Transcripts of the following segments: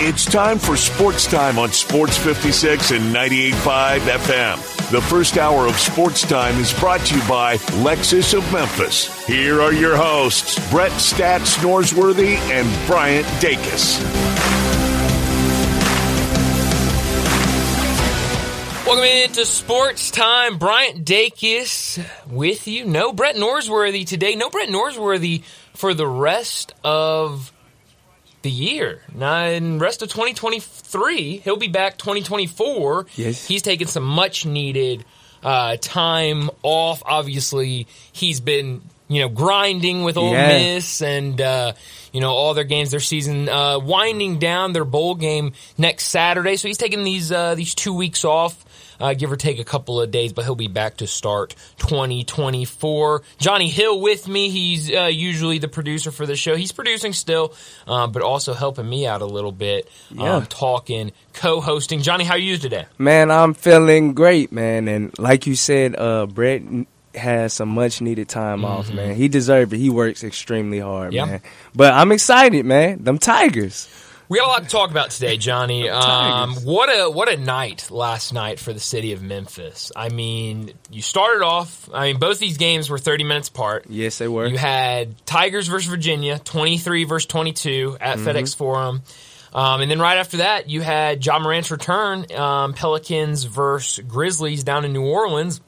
It's time for Sports Time on Sports 56 and 98.5 FM. The first hour of Sports Time is brought to you by Lexus of Memphis. Here are your hosts, Brett Stats Norsworthy and Bryant Dacus. Welcome into Sports Time. Bryant Dacus with you. No Brett Norsworthy today. No Brett Norsworthy for the rest of the year. Now, in rest of 2023, he'll be back 2024. Yes. He's taken some much needed uh, time off. Obviously, he's been you know grinding with Ole Yeah. Miss and uh, you know all their games, their season uh, winding down. Their bowl game next Saturday, so he's taking these uh, these two weeks off. Uh, give or take a couple of days, but he'll be back to start 2024. Johnny Hill with me. He's uh, usually the producer for the show. He's producing still, uh, but also helping me out a little bit, Yeah. um, talking, co-hosting. Johnny, how are you today? Man, I'm feeling great, man. And like you said, uh, Brett has some much needed time off, man. He deserved it. He works extremely hard, Mm-hmm. Man. But I'm excited, man. Them Tigers. We got a lot to talk about today, Johnny. Um, what a what a night last night for the city of Memphis. I mean, you started off. I mean, both these games were thirty minutes apart. Yes, they were. You had Tigers versus Virginia, twenty three versus twenty two at Mm-hmm. FedEx Forum, um, and then right after that, you had Ja Morant's return, um, Pelicans versus Grizzlies down in New Orleans,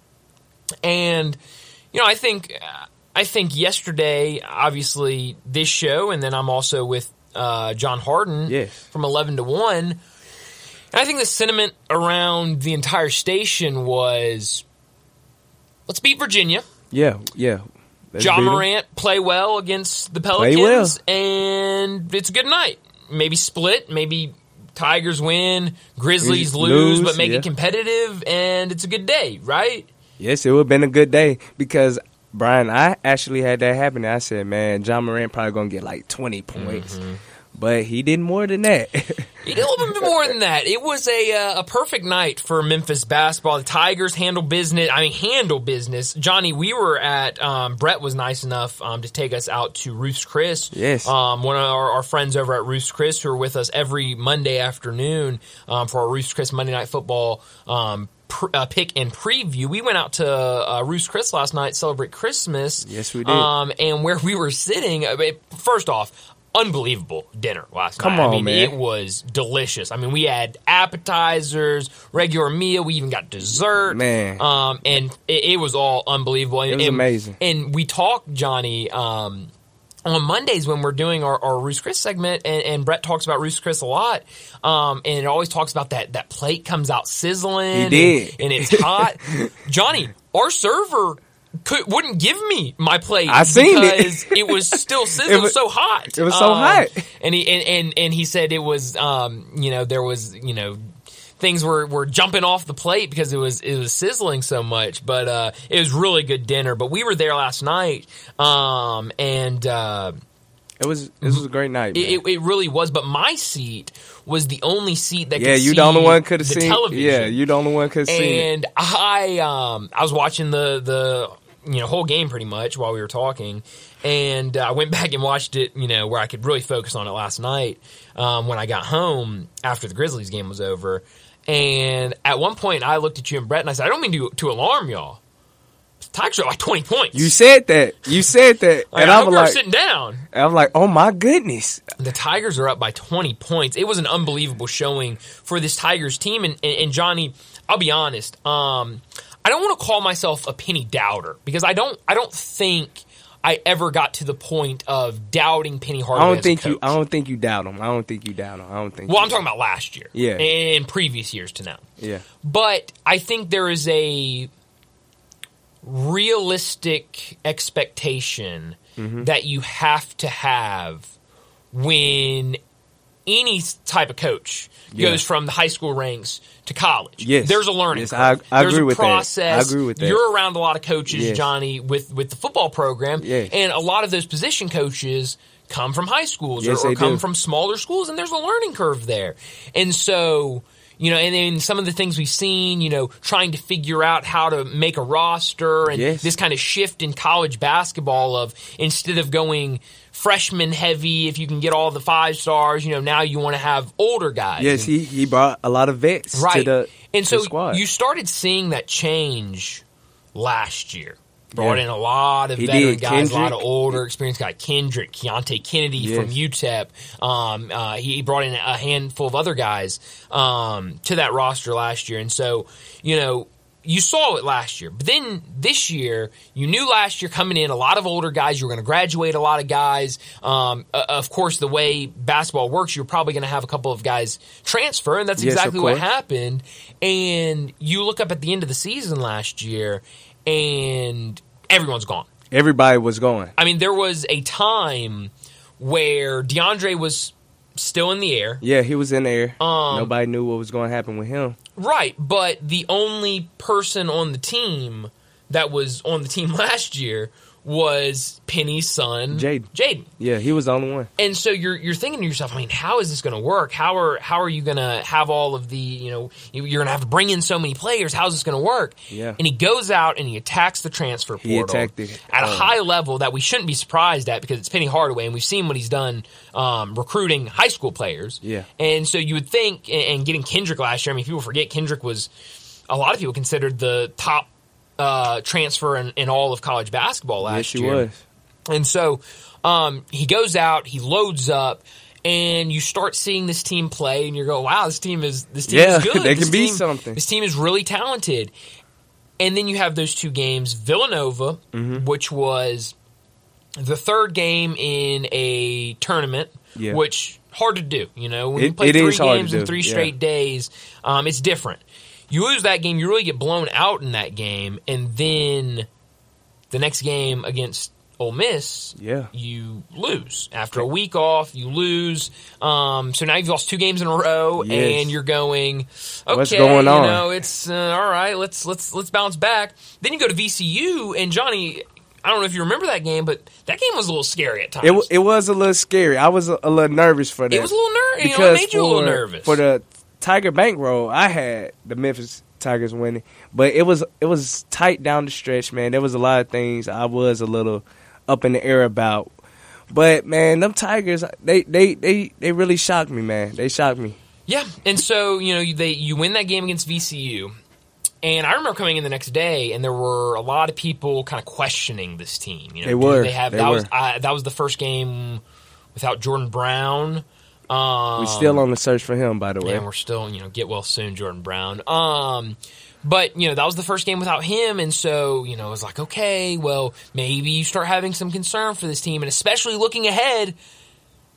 and you know, I think I think yesterday, obviously, this show, and then I'm also with uh, John Harden Yes. from eleven to one. And I think the sentiment around the entire station was, let's beat Virginia. yeah, yeah. Let's Ja. Morant play well against the Pelicans, and it's a good night. Maybe split, maybe Tigers win, Grizzlies lose, Lose, but make yeah. it competitive, and it's a good day, right? Yes, it would have been a good day because Brian, I actually had that happen. I said, man, Ja Morant probably gonna get like 20 points, Mm-hmm. but he did more than that. He did a little bit more than that. It was a uh, a perfect night for Memphis basketball. The Tigers handle business. I mean, handle business. Johnny, we were at. Um, Brett was nice enough um, to take us out to Ruth's Chris. Yes. Um, one of our, our friends over at Ruth's Chris who are with us every Monday afternoon um, for our Ruth's Chris Monday Night Football. Pr- uh, pick and preview. We went out to uh, Chris last night to celebrate Christmas. Yes, we did. Um, and where we were sitting, uh, it- first off, unbelievable dinner last Come night. I on, mean, man. it was delicious. I mean, we had appetizers, regular meal. We even got dessert. Man. um, and it, it was all unbelievable. It was and- amazing. And we talked, Johnny. Um, on Mondays when we're doing our, our Ruth's Chris segment, and, and Brett talks about Ruth's Chris a lot, um, and it always talks about that that plate comes out sizzling, did. and, and it's hot. Johnny, our server could wouldn't give me my plate. I seen it. because it. was still sizzling was- so hot. it was so Um, hot. and he and, and and he said it was, um, you know, there was, you know. Things were, were jumping off the plate because it was it was sizzling so much, but uh, it was really good dinner. But we were there last night, um, and uh, it was it was a great night. Man. it, it, really was. But my seat was the only seat that yeah, you see the only one could have the seen. television. Yeah, you the only one could see. it. And I um I was watching the the you know whole game pretty much while we were talking, and uh, I went back and watched it. You know where I could really focus on it last night um, when I got home after the Grizzlies game was over. And at one point, I looked at you and Brett, and I said, "I don't mean to to alarm y'all. The Tigers are like twenty points. You said that. You said that, Like, and I I hope was you're like, sitting down." I'm like, oh my goodness. the Tigers are up by 20 points. It was an unbelievable showing for this Tigers team. And, and, and Johnny, I'll be honest, um, I don't want to call myself a penny doubter because I don't. I don't think I ever got to the point of doubting Penny Hardaway. I don't think you. I don't think you doubt him. I don't think you doubt him. I don't think. Well, I'm talking about last year, Yeah. and previous years to now. Yeah. But I think there is a realistic expectation Mm-hmm. that you have to have when any type of coach Yeah. goes from the high school ranks to college. Yes. There's a learning Yes, curve. I- I There's agree a with that. I agree with that. You're around a lot of coaches, Yes. Johnny, with, with the football program. Yes. And a lot of those position coaches come from high schools Yes, or, or come do. from smaller schools, and there's a learning curve there. And so, you know, and then some of the things we've seen, you know, trying to figure out how to make a roster and Yes. this kind of shift in college basketball of instead of going freshman heavy. If you can get all the five stars, you know now you want to have older guys. Yes, And- he, he brought a lot of vets right. to the, and so you started seeing that change last year. Brought Yeah. in a lot of He veteran did. guys, a lot of older, experienced guys. Kendrick, Keonte Kennedy from UTEP. Um, uh, he brought in a handful of other guys um, to that roster last year, and so you know you saw it last year. But then this year, you knew last year coming in a lot of older guys. You were going to graduate a lot of guys. Um, uh, of course, the way basketball works, you're probably going to have a couple of guys transfer, and that's Yes, exactly what happened. And you look up at the end of the season last year, and everyone's gone. Everybody was going. I mean, there was a time where DeAndre was still in the air. Yeah, he was in there. Um, Nobody knew what was going to happen with him. Right, but the only person on the team that was on the team last year was Penny's son, Jaden. Jaden. Yeah, he was the only one. And so you're you're thinking to yourself, I mean, how is this going to work? How are how are you going to have all of the you know you- you're going to have to bring in so many players? How's this going to work? Yeah. And he goes out and he attacks the transfer He portal attacked it at a hard. high level that we shouldn't be surprised at because it's Penny Hardaway and we've seen what he's done um, recruiting high school players. Yeah. And so you would think, and and getting Kendrick last year. I mean, people forget Kendrick was a lot of people considered the top uh, transfer in, in all of college basketball last yes, he year. was. And so um, he goes out, he loads up, and you start seeing this team play, and you go, "Wow, this team is this team Yeah, is good. they This can be team- something." This team is really talented." And then you have those two games, Villanova, Mm-hmm. which was the third game in a tournament, Yeah. which hard to do. You know, when you play three is hard to games in three yeah. straight days, um, it's different. You lose that game, you really get blown out in that game, and then the next game against Ole Miss, Yeah. you lose after a week off. You lose, um, so now you've lost two games in a row, Yes. and you're going, okay, What's going on? You know, it's uh, all right. Let's let's let's bounce back. Then you go to VCU, and Johnny. I don't know if you remember that game, but that game was a little scary at times. It, it was a little scary. I was a, a little nervous for that. It was a little nervous. You know, it made you a little nervous. For the Tiger bankroll, I had the Memphis Tigers winning, but it was it was tight down the stretch, man. There was a lot of things I was a little up in the air about. But man, them Tigers, they they they they really shocked me, man. They shocked me. Yeah, and so you know they you win that game against VCU, and I remember coming in the next day, and there were a lot of people kind of questioning this team. You know, They were. They have They that was. I, that was the first game without Jordan Brown. Um, We still on the search for him, by the way. and we're still you know get well soon, Jordan Brown. Um, but you know that was the first game without him, and so you know it was like okay, well maybe you start having some concern for this team, and especially looking ahead,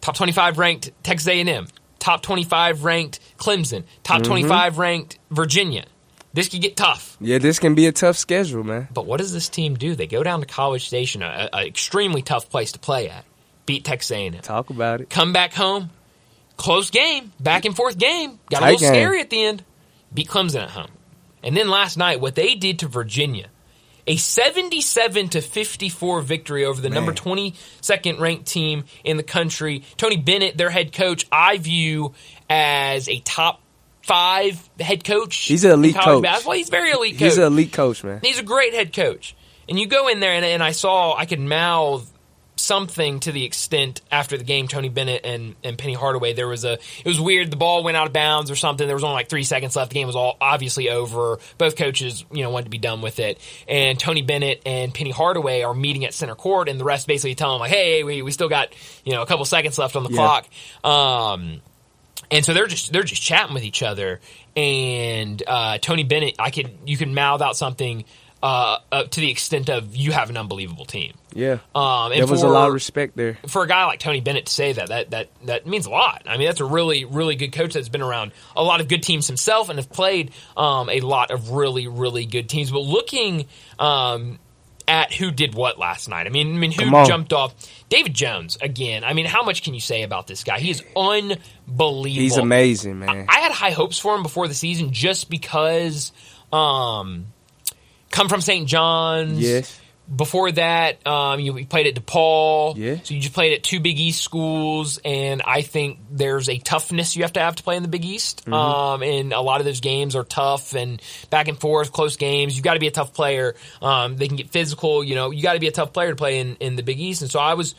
top twenty-five ranked Texas A&M, top twenty-five ranked Clemson, top Mm-hmm. twenty-five ranked Virginia. This could get tough. Yeah, this can be a tough schedule, man. But what does this team do? They go down to College Station, a, a extremely tough place to play at. Beat Texas A&M. Talk about it. Come back home, close game, back and forth game. Got a little game. scary at the end. Beat Clemson at home, and then last night what they did to Virginia, a seventy-seven to fifty-four victory over the Man. number twenty-second ranked team in the country. Tony Bennett, their head coach, I view as a top five head coach. He's an elite coach. Basketball. He's very elite. He's coach. an elite coach, man. He's a great head coach. And you go in there, and, and I saw I could mouth something to the extent after the game, Tony Bennett and, and Penny Hardaway. There was a, it was weird. The ball went out of bounds or something. There was only like three seconds left. The game was all obviously over. Both coaches, you know, wanted to be done with it. And Tony Bennett and Penny Hardaway are meeting at center court, and the rest basically tell them like, "Hey, we, we still got you know a couple seconds left on the Yeah. clock." Um, and so they're just they're just chatting with each other. And uh, Tony Bennett, I could you could mouth out something uh, uh, to the extent of you have an unbelievable team. Yeah. Um, and there was a lot of respect there. for a guy like Tony Bennett to say that, that that that means a lot. I mean, that's a really really good coach that's been around a lot of good teams himself and have played um, a lot of really really good teams. But looking um, at who did what last night, I mean, I mean, who jumped off? David Jones again. I mean, how much can you say about this guy? He is unbelievable. He's amazing, man. I had high hopes for him before the season just because um, come from St. John's. Yes. Before that, um, you played at DePaul. Yeah. So you just played at two Big East schools, and I think there's a toughness you have to have to play in the Big East. Mm-hmm. Um, and a lot of those games are tough and back and forth, close games. You've got to be a tough player. Um, they can get physical. You know, you got to be a tough player to play in, in the Big East. And so I was,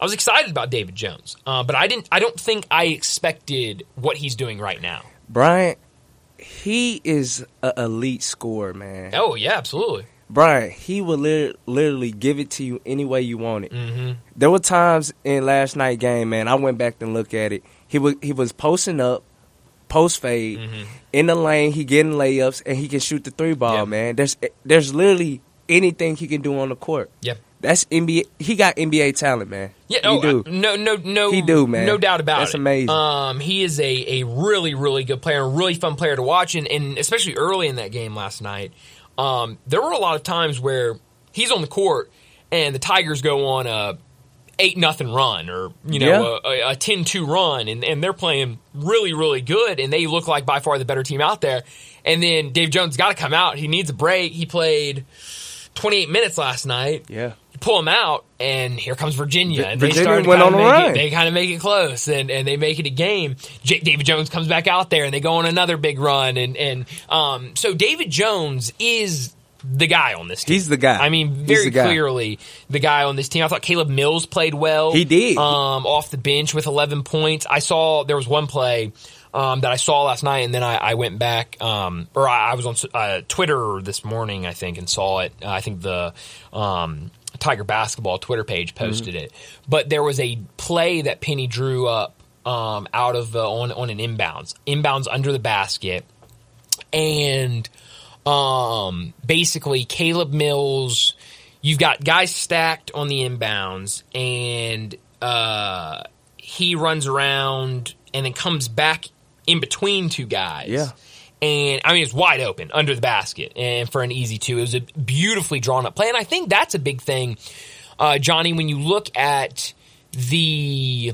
I was excited about David Jones, uh, but I didn't. I don't think I expected what he's doing right now. Bryant, he is an elite scorer, man. Oh yeah, absolutely. Brian, he will lit- literally give it to you any way you want it. Mm-hmm. There were times in last night game, man. I went back and looked at it. He was he was posting up, post fade Mm-hmm. in the lane. He getting layups and he can shoot the three ball, Yeah. man. There's there's literally anything he can do on the court. Yep. That's NBA. He got NBA talent, man. Yeah, he oh, do. uh, no, no, no, He do, man. No doubt about That's it. amazing. Um, he is a, a really, really good player, a really fun player to watch, and, and especially early in that game last night, um, there were a lot of times where he's on the court and the Tigers go on a eight nothing run or you know a, a 10-2 run, and, and they're playing really, really good, and they look like by far the better team out there. And then Dave Jones got to come out. He needs a break. He played 28 minutes last night yeah. Pull them out, and here comes Virginia. Vi- And they start went on a run. It, they kind of make it close, and, and they make it a game. J- David Jones comes back out there, and they go on another big run, and and um, so David Jones is the guy on this team. He's the guy. I mean, very the clearly the guy on this team. I thought Caleb Mills played well. He did. um, off the bench with 11 points. I saw there was one play. Um, that I saw last night, and then I, I went back, um, or I, I was on uh, Twitter this morning, I think, and saw it. Uh, I think the um, Tiger basketball Twitter page posted it, but there was a play that Penny drew up um, out of uh, on on an inbounds, inbounds under the basket, and um, basically Caleb Mills. You've got guys stacked on the inbounds, and uh, he runs around and then comes back in between two guys. Yeah. And I mean, it's wide open under the basket, and for an easy two, it was a beautifully drawn up play. And I think that's a big thing, uh, Johnny. When you look at the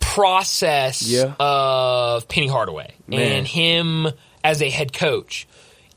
process Yeah. of Penny Hardaway Man. and him as a head coach,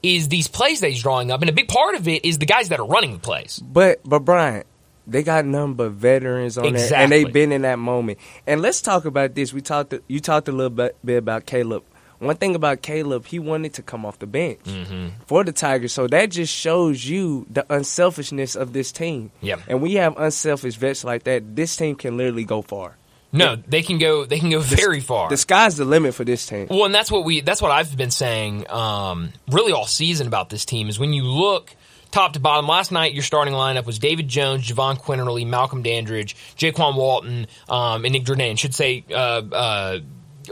is these plays that he's drawing up, and a big part of it is the guys that are running the plays. But but Brian, they got nothing but veterans on there, and they've been in that moment. And let's talk about this. We talked. You talked a little bit, bit about Caleb. One thing about Caleb, he wanted to come off the bench Mm-hmm. for the Tigers, so that just shows you the unselfishness of this team. Yep. And we have unselfish vets like that. This team can literally go far. No, they can go. They can go very far. The sky's the limit for this team. Well, and that's what we that's what I've been saying um, really all season about this team is when you look top to bottom. Last night, your starting lineup was David Jones, Jahvon Quinerly, Malcolm Dandridge, Jaykwon Walton, um, and Nick Jourdain. Should say uh, uh,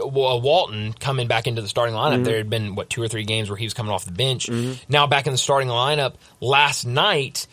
Walton coming back into the starting lineup. There had been what two or three games where he was coming off the bench. Now back in the starting lineup. Last night.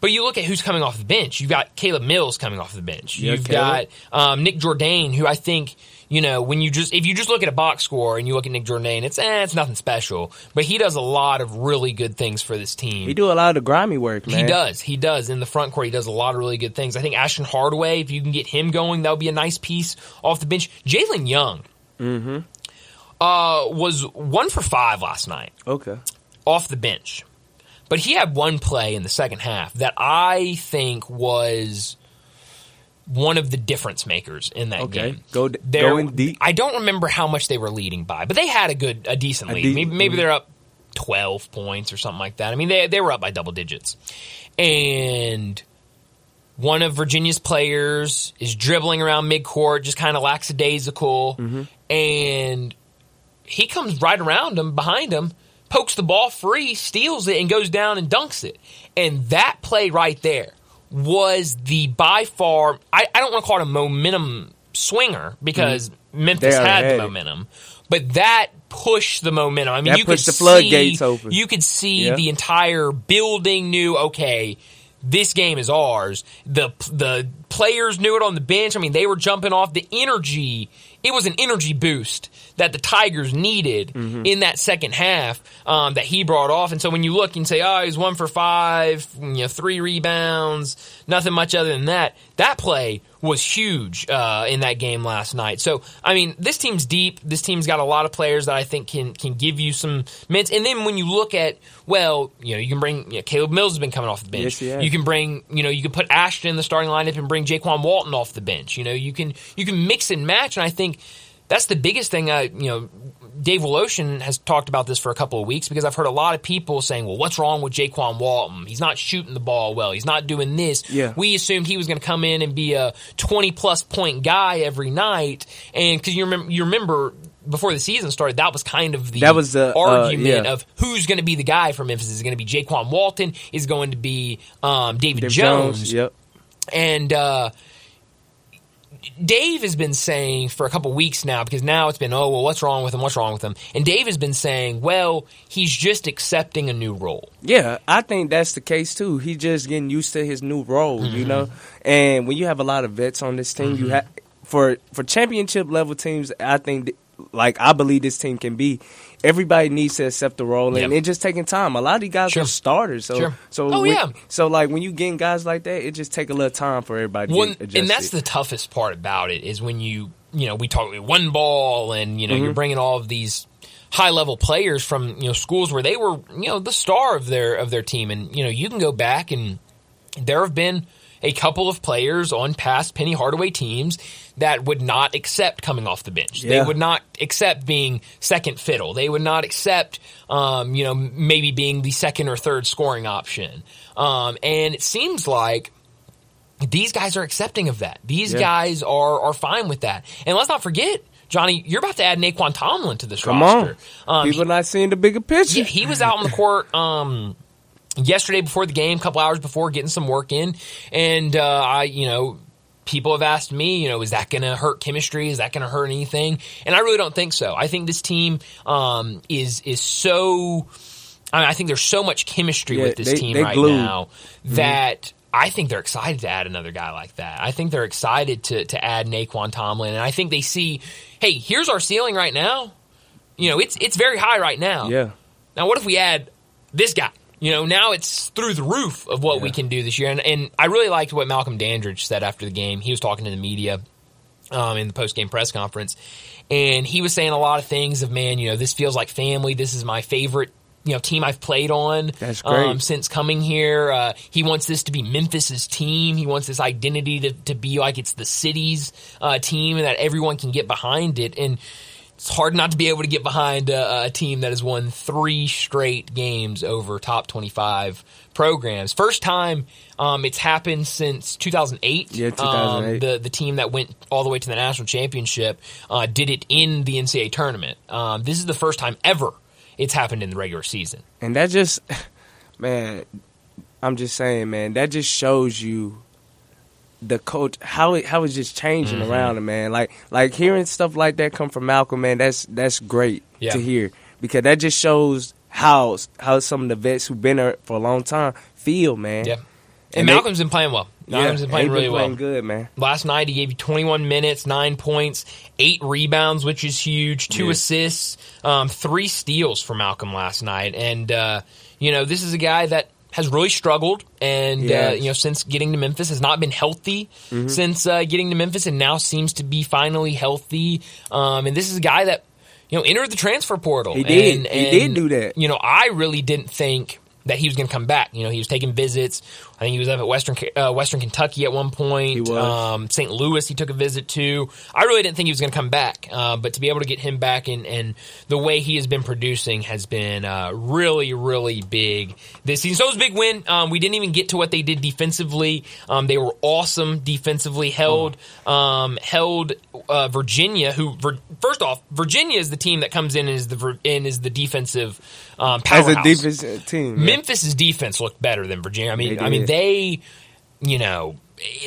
But you look at who's coming off the bench. You've got Caleb Mills coming off the bench. Yeah, You've Caleb. got um, Nick Jourdain, who I think you know when you just if you just look at a box score and you look at Nick Jourdain, it's eh, it's nothing special. But he does a lot of really good things for this team. He do a lot of the grimy work, man. He does. He does. In the front court, he does a lot of really good things. I think Ashton Hardaway, if you can get him going, that would be a nice piece off the bench. Jalen Young uh, was one for five last night Okay. off the bench. But he had one play in the second half that I think was one of the difference makers in that Okay. game. Go There- going deep. I don't remember how much they were leading by, but they had a good, a decent A lead. de- maybe, maybe they're up twelve points or something like that. I mean, they they were up by double digits, and one of Virginia's players is dribbling around midcourt, just kind of lackadaisical, Mm-hmm. and he comes right around him, behind him, pokes the ball free, steals it, and goes down and dunks it. And that play right there was the by far, I, I don't want to call it a momentum swinger because Memphis Mm-hmm. They had the had it. momentum, but that pushed the momentum. I mean, That you could the floodgates see, open. You could see Yeah. the entire building knew, okay, this game is ours. The the players knew it on the bench. I mean, they were jumping off the energy. It was an energy boost that the Tigers needed Mm-hmm. in that second half um, that he brought off. And so when you look and say, "Oh, he's one for five, you know, three rebounds, nothing much other than that," that play was huge uh, in that game last night. So I mean, this team's deep. This team's got a lot of players that I think can can give you some minutes. And then when you look at, well, you know, you can bring you know, Caleb Mills has been coming off the bench. Yes. You can bring, you know, you can put Ashton in the starting lineup and bring Jaykwon Walton off the bench. You know, you can you can mix and match, and I think that's the biggest thing. I you know, Dave Woloshin has talked about this for a couple of weeks because I've heard a lot of people saying, well, what's wrong with Jaykwon Walton? He's not shooting the ball well. He's not doing this. Yeah. We assumed he was going to come in and be a 20 plus point guy every night. And because you remember, you remember before the season started, that was kind of the That was the, uh, argument yeah. of who's going to be the guy from Memphis. Is it going to be Jaykwon Walton? Is going to be um, David Dave Jones? Yep. And uh, Dave has been saying for a couple weeks now because now it's been oh well what's wrong with him what's wrong with him and Dave has been saying well he's just accepting a new role Yeah, I think that's the case too. He's just getting used to his new role, you Mm-hmm. know. And when you have a lot of vets on this team, you have for for championship level teams. I think, like I believe this team can be. Everybody needs to accept the role, and Yep. it's just taking time. A lot of these guys Sure. are starters, so Sure. so Oh, when- yeah. So like when you getting guys like that, it just take a little time for everybody one to get and that's the toughest part about it is when you you know we talk one ball and you know Mm-hmm. you're bringing all of these high level players from you know schools where they were you know the star of their of their team and you know you can go back and there have been a couple of players on past Penny Hardaway teams that would not accept coming off the bench. They would not accept being second fiddle. They would not accept, um, you know, maybe being the second or third scoring option. Um, and it seems like these guys are accepting of that. These Yeah. guys are are fine with that. And let's not forget, Johnny, you're about to add Nae'Qwan Tomlin to this Come roster. on, Um, people not seeing the bigger picture. yeah, he was out on the court um, yesterday before the game, a couple hours before, getting some work in, and uh, I, you know. People have asked me, you know, is that going to hurt chemistry? Is that going to hurt anything? And I really don't think so. I think this team um, is is so. I, mean, I think there's so much chemistry Yeah, with this they- team they right glued. now that I think they're excited to add another guy like that. I think they're excited to to add Nae'Qwan Tomlin, and I think they see, hey, here's our ceiling right now. You know, it's it's very high right now. yeah, Now, what if we add this guy? You know, now it's through the roof of what we can do this year. And, and I really liked what Malcolm Dandridge said after the game. He was talking to the media um, in the post game press conference, and he was saying a lot of things of, man, you know, this feels like family. This is my favorite. You know, team I've played on That's great. Um, since coming here. Uh, he wants this to be Memphis's team. He wants this identity to, to be like it's the city's uh, team and that everyone can get behind it. And it's hard not to be able to get behind a, a team that has won three straight games over top 25 programs. First time um, it's happened since 2008. Yeah, 2008. Um, the, the team that went all the way to the national championship uh, did it in the NCAA tournament. Um, this is the first time ever it's happened in the regular season. and that just, man, I'm just saying, man, that just shows you the coach how it how it's just changing Mm-hmm. around him, man. Like like hearing stuff like that come from Malcolm, man. That's that's great Yeah. to hear because that just shows how how some of the vets who've been there for a long time feel, man. Yeah. And, And they- Malcolm's been playing well. Malcolm's been playing really playing well. good, man. Last night he gave you 21 minutes, nine points, eight rebounds, which is huge, two Yeah. assists, um, three steals for Malcolm last night. And, uh, you know, this is a guy that has really struggled and, uh, you know, since getting to Memphis has not been healthy Mm-hmm. since uh, getting to Memphis and now seems to be finally healthy. Um, and this is a guy that, you know, entered the transfer portal. He did. And, He did do that. You know, I really didn't think that he was going to come back. You know, he was taking visits. I think he was up at Western uh, Western Kentucky at one point. He was. Um, St. Louis, he took a visit to. I really didn't think he was going to come back, uh, but to be able to get him back and, and the way he has been producing has been uh, really, really big this season. So it was a big win. Um, we didn't even get to what they did defensively. Um, they were awesome defensively. Held um, held uh, Virginia, who Vir- first off, Virginia is the team that comes in and is the and is the defensive um, As a defensive team, yeah. Memphis's defense looked better than Virginia. I mean, They I mean, they, you know,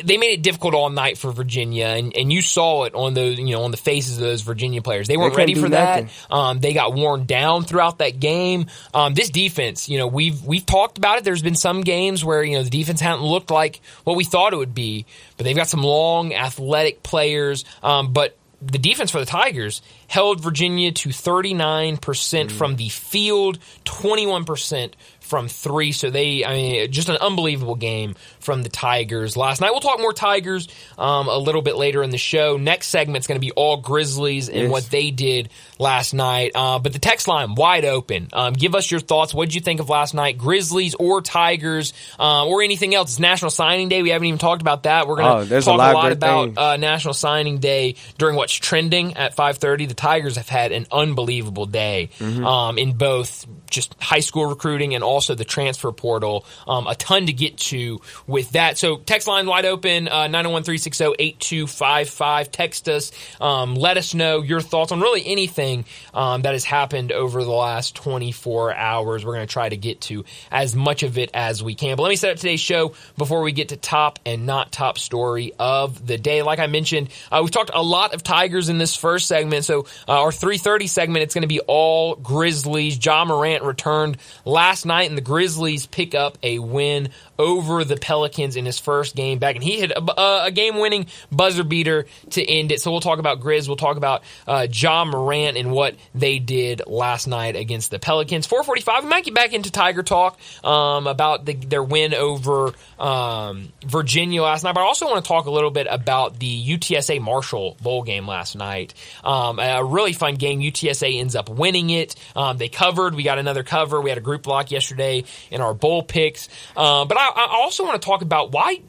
they made it difficult all night for Virginia, and, and you saw it on those, you know, on the faces of those Virginia players. They weren't couldn't ready for that. Um, they got worn down throughout that game. Um, this defense, you know, we've we've talked about it. There's been some games where you know the defense hadn't looked like what we thought it would be, but they've got some long, athletic players. Um, but the defense for the Tigers held Virginia to 39% Mm. from the field, 21% from three. So they, I mean, just an unbelievable game from the Tigers last night. We'll talk more Tigers um, a little bit later in the show. Next segment's going to be all Grizzlies and Yes. what they did last night. Uh, but the text line wide open. Um, give us your thoughts. What did you think of last night? Grizzlies or Tigers uh, or anything else? It's National Signing Day. We haven't even talked about that. We're Oh, going to a talk lot a lot about uh, National Signing Day during what's trending at 5:30. The Tigers have had an unbelievable day Mm-hmm. um, in both just high school recruiting and also the transfer portal. Um, a ton to get to with that. So text line wide open uh, 901-360-8255. Text us. Um, let us know your thoughts on really anything um, that has happened over the last 24 hours. We're going to try to get to as much of it as we can. But let me set up today's show before we get to top and not top story of the day. Like I mentioned, uh, we've talked a lot of Tigers in this first segment. So uh, our 3:30 segment, it's going to be all Grizzlies. Ja Morant returned last night, and the Grizzlies pick up a win over the Pelicans in his first game back, and he hit a, a, a game-winning buzzer beater to end it. So we'll talk about Grizz. We'll talk about uh, Ja Morant and what they did last night against the Pelicans. 4:45. We might get back into Tiger talk um, about the, their win over um, Virginia last night, but I also want to talk a little bit about the UTSA Marshall bowl game last night. Um, a really fun game. UTSA ends up winning it. Um, they covered. We got another cover. We had a group block yesterday in our bowl picks. Uh, but I, I also want to talk about why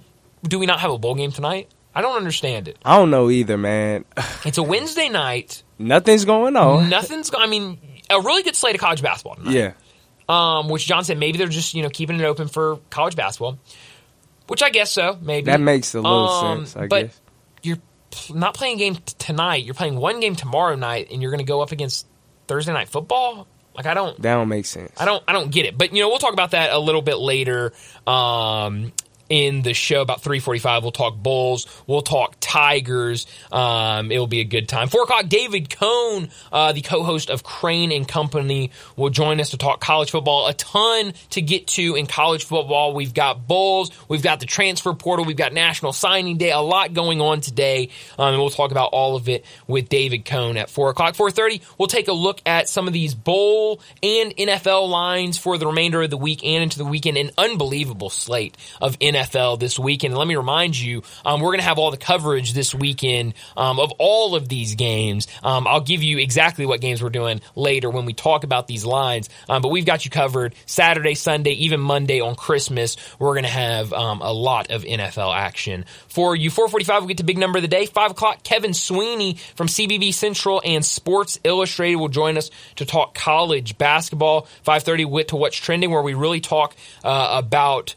do we not have a bowl game tonight? I don't understand it. I don't know either, man. It's a Wednesday night. Nothing's going on. Nothing's. go- I mean, a really good slate of college basketball tonight. Yeah. Um, which John said maybe they're just you know keeping it open for college basketball, which I guess so. Maybe That makes a little Um, sense, I but guess. you're pl- not playing a game t- tonight. You're playing one game tomorrow night, and you're going to go up against Thursday night football. Like I don't, That don't make sense. I don't, I don't get it. But you know, we'll talk about that a little bit later. Um, in the show about 345 we'll talk bulls. We'll talk tigers. Um, it'll be a good time. Four o'clock david cohn uh, the co-host of crane and company will join us to talk college football. A ton to get to in college football. We've got bulls. We've got the transfer portal. We've got national signing day. A lot going on today. Um, and we'll talk about all of it with david cohn at 4 o'clock. 4.30 we'll take a look at some of these bowl and nfl lines for the remainder of the week and into the weekend. An unbelievable slate of NFL this weekend. And let me remind you, um, we're going to have all the coverage this weekend um, of all of these games. Um, I'll give you exactly what games we're doing later when we talk about these lines. Um, but we've got you covered Saturday, Sunday, even Monday on Christmas. We're going to have um, a lot of NFL action for you. 445, we'll get to big number of the day. 5 o'clock, Kevin Sweeney from CBB Central and Sports Illustrated will join us to talk college basketball. 530, wit to what's trending, where we really talk uh, about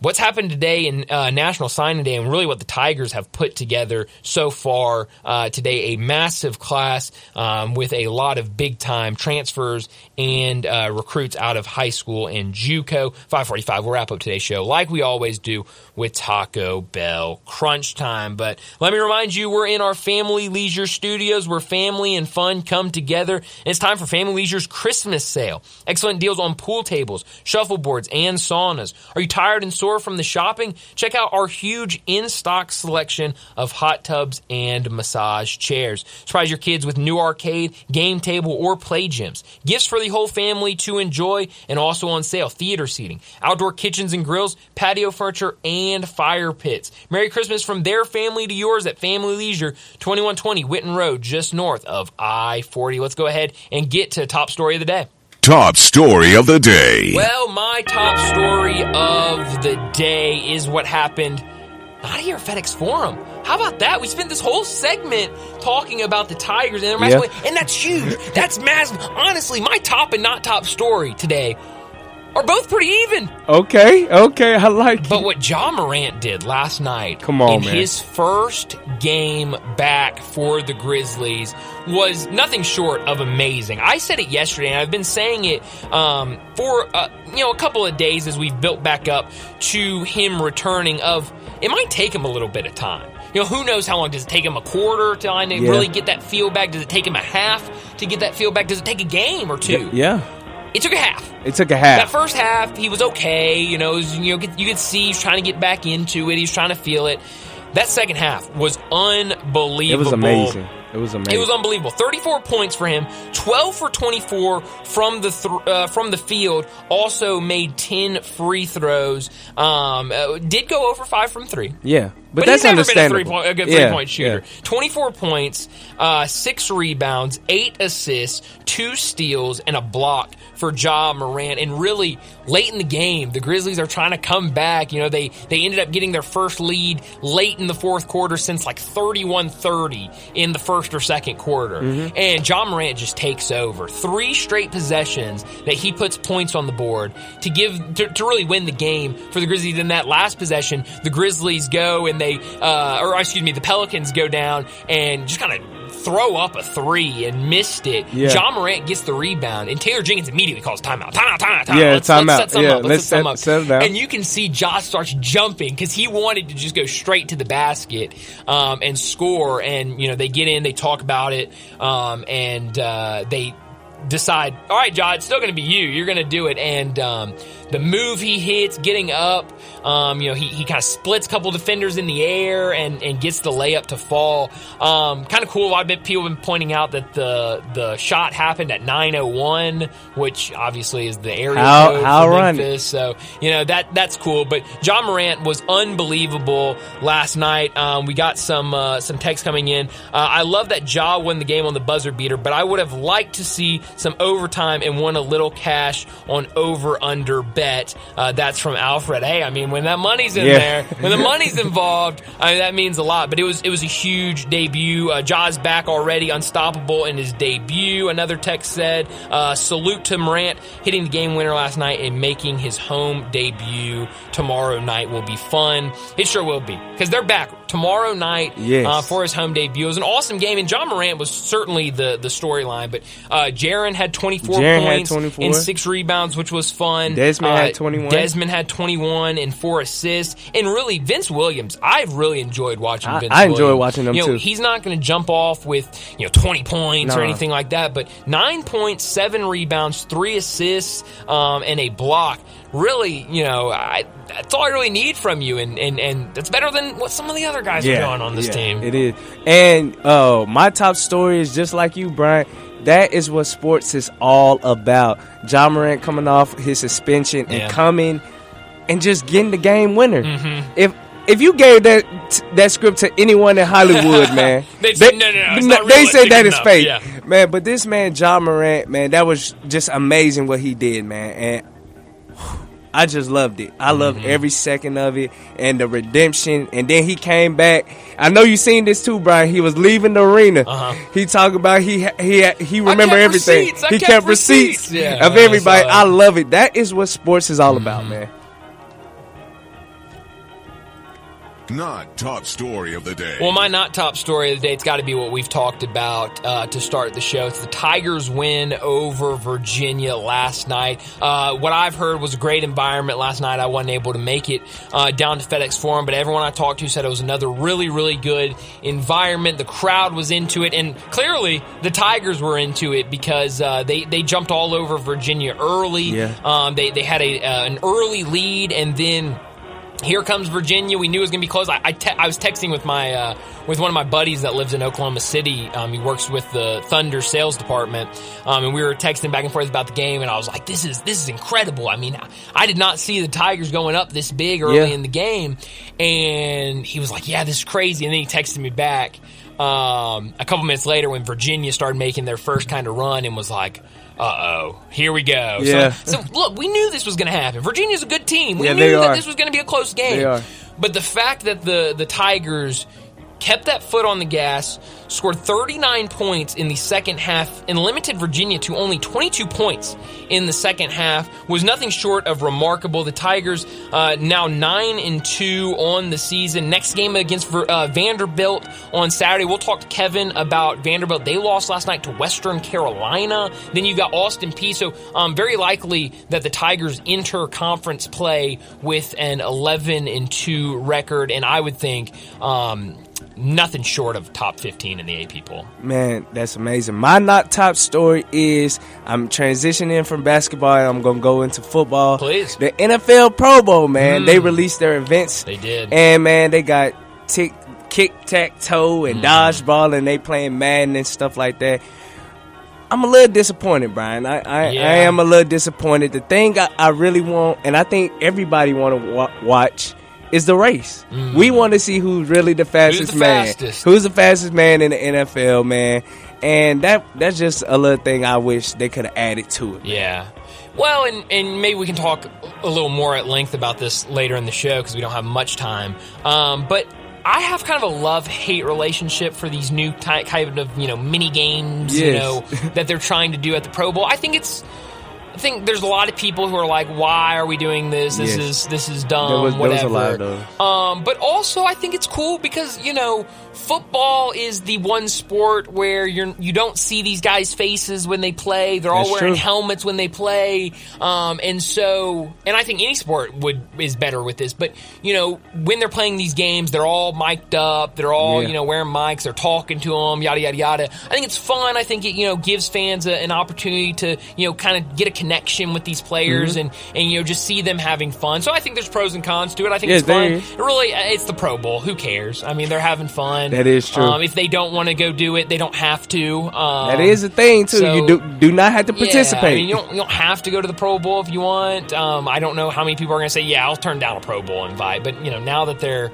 what's happened today in uh, National Signing Day and really what the Tigers have put together so far uh, today. A massive class um, with a lot of big time transfers and uh, recruits out of high school and JUCO. 545, we'll wrap up today's show like we always do with Taco Bell Crunch Time. But let me remind you, we're in our Family Leisure Studios where family and fun come together. It's time for Family Leisure's Christmas sale. Excellent deals on pool tables, shuffleboards, and saunas. Are you tired and sore from the shopping? Check out our huge in-stock selection of hot tubs and massage chairs. Surprise your kids with new arcade, game table, or play gyms. Gifts for the whole family to enjoy and also on sale. Theater seating, outdoor kitchens and grills, patio furniture, and fire pits. Merry Christmas from their family to yours at Family Leisure, 2120 Whitten Road, just north of I-40. Let's go ahead and get to top story of the day. Top story of the day. Well, my top story of the day is what happened not here at FedEx Forum. How about that? We spent this whole segment talking about the Tigers and their massive Yeah. win, and that's huge. That's massive. Honestly, my top and not top story today are both pretty even. Okay, okay, I like But what Ja Morant did last night Come on, in man. his first game back for the Grizzlies was nothing short of amazing. I said it yesterday, and I've been saying it um, for uh, you know a couple of days as we've built back up to him returning. Of it might take him a little bit of time. You know, who knows how long does it take him a quarter to Yeah. really get that feel back? Does it take him a half to get that feel back? Does it take a game or two? Yeah, It took a half. it took a half. That first half, he was okay. You know, was- you know, you could see he's trying to get back into it. He's trying to feel it. That second half was unbelievable. It was amazing. It was amazing. It was unbelievable. 34 points for him, 12 for 24 from the th- uh, from the field. Also made 10 free throws. Um, uh, did go over five from three. Yeah, But, but, that's he's never been a, three point, a good Yeah, three point shooter. yeah. 24 points, uh, six rebounds, eight assists, two steals, and a block for Ja Morant. And really, late in the game, the Grizzlies are trying to come back. You know, they, they ended up getting their first lead late in the fourth quarter since like 31-30 in the first or second quarter. Mm-hmm. And Ja Morant just takes over. Three straight possessions that he puts points on the board to give, to, to really win the game for the Grizzlies. In that last possession, the Grizzlies go and they, uh, or excuse me, the Pelicans go down and just kind of throw up a three and missed it. Yeah. Ja Morant gets the rebound and Taylor Jenkins immediately calls timeout. Timeout, timeout, timeout. Yeah, let's, timeout. Let's set Yeah, up. Let's, let's set set- up. set it down. And you can see Ja starts jumping because he wanted to just go straight to the basket um, and score. And you know they get in, they talk about it, um, and uh, they decide, all right, Ja, it's still going to be you. You're going to do it. And um, the move he hits, getting up, um, you know, he, he kind of splits a couple defenders in the air and, and gets the layup to fall. Um, kind of cool. Lot of people have been pointing out that the the shot happened at 9:01, which obviously is the area How- code how for run. Memphis. So you know that that's cool. But Ja Morant was unbelievable last night. Um, we got some uh, some text coming in. Uh, I love that Ja won the game on the buzzer beater, but I would have liked to see some overtime and won a little cash on over under bet. Uh, that's from Alfred. Hey, I mean when that money's in Yeah. there, when the money's involved, I mean, that means a lot. But it was it was a huge debut. Uh, Ja's back already, unstoppable in his debut. Another text said, uh, "Salute to Morant hitting the game winner last night and making his home debut tomorrow night will be fun. It sure will be because they're back tomorrow night Yes. uh, for his home debut. It was an awesome game, and Ja Morant was certainly the the storyline. But uh, Jaren had 24 Jaren had points 24. and six rebounds, which was fun. Desmond Uh, had 21. Desmond had 21 and four assists. And really, Vince Williams, I've really enjoyed watching I- Vince I enjoy Williams. watching him you know, too. He's not going to jump off with, you know, 20 points or anything like that, but nine points, seven rebounds, three assists, um, and a block. Really, you know, I, that's all I really need from you. And, and, and that's better than what some of the other guys are doing on this yeah, team. It is. And uh, my top story is just like you, Brian. That is what sports is all about. Ja Morant coming off his suspension and Yeah. coming and just getting the game winner. Mm-hmm. If if you gave that that script to anyone in Hollywood, man, They'd say, "No, no, no, they say that is enough." fake, Yeah. man. But this man, Ja Morant, man, that was just amazing what he did, man. And I just loved it. I loved Mm-hmm. every second of it and the redemption. And then he came back. I know you seen this too, Brian. He was leaving the arena. Uh-huh. He talked about he he he remember everything. receipts. He kept kept receipts, receipts. Yeah, of everybody. I love it. That is what sports is all about, Mm-hmm. man. Not top story of the day. Well, my not top story of the day, it's got to be what we've talked about uh, to start the show. It's the Tigers win over Virginia last night. Uh, what I've heard was a great environment last night. I wasn't able to make it uh, down to FedEx Forum, but everyone I talked to said it was another really, really good environment. The crowd was into it, and clearly the Tigers were into it because uh, they they jumped all over Virginia early. Yeah. Um, they they had a uh, an early lead, and then here comes Virginia. We knew it was going to be close. I, I, te- I was texting with my uh, with one of my buddies that lives in Oklahoma City. Um, he works with the Thunder sales department, um, and we were texting back and forth about the game. And I was like, "This is this is incredible." I mean, I did not see the Tigers going up this big early Yeah. in the game. And he was like, "Yeah, this is crazy." And then he texted me back um, a couple minutes later when Virginia started making their first kind of run and was like. Uh oh, here we go. Yeah. So, so look, we knew this was going to happen. Virginia's a good team. We Yeah, knew that this was going to be a close game. They are. But the fact that the the Tigers kept that foot on the gas, scored 39 points in the second half, and limited Virginia to only 22 points in the second half was nothing short of remarkable. The Tigers uh, now nine and two on the season. Next game against uh, Vanderbilt on Saturday. We'll talk to Kevin about Vanderbilt. They lost last night to Western Carolina. Then you've got Austin Peay So um, very likely that the Tigers enter conference play with an 11 and two record, and I would think. Um, Nothing short of top 15 in the AP poll. Man, that's amazing. My not top story is I'm transitioning from basketball and I'm gonna go into football. Please. The NFL Pro Bowl, man. They released their events. They did. And man, they got tick kick tack toe and Mm-hmm. dodgeball and they playing Madden and stuff like that. I'm a little disappointed, Brian. I I, Yeah. I am a little disappointed. The thing I, I really want, and I think everybody want to wa- watch, is the race. We want to see who's really the fastest the man. fastest? Who's the fastest man in the NFL, man? And that that's just a little thing I wish they could have added to it. Yeah. Well, and, and maybe we can talk a little more at length about this later in the show because we don't have much time. Um, but I have kind of a love hate relationship for these new ty- kind of you know mini games you know that they're trying to do at the Pro Bowl. I think it's. I think there's a lot of people who are like, "Why are we doing this? This Yes. is this is dumb." There was- there was a whatever. lot of. Um, but also, I think it's cool because you know, football is the one sport where you're you don't see these guys' faces when they play. They're all That's wearing true. helmets when they play, um, and so and I think any sport would is better with this. But you know, when they're playing these games, they're all mic'd up. They're all Yeah. you know wearing mics. They're talking to them, yada yada yada. I think it's fun. I think it you know gives fans a, an opportunity to you know kind of get a connection with these players Mm-hmm. and and you know just see them having fun. So I think there's pros and cons to it. I think Yes, it's fun. It really, uh, it's the Pro Bowl. Who cares? I mean, they're having fun. That is true. Um, if they don't want to go do it, they don't have to. Um, That is a thing too. so- you do do not have to yeah, participate. I mean, you don't, you don't have to go to the Pro Bowl if you want. Um, I don't know how many people are going to say, "Yeah, I'll turn down a Pro Bowl invite." But you know, now that they're,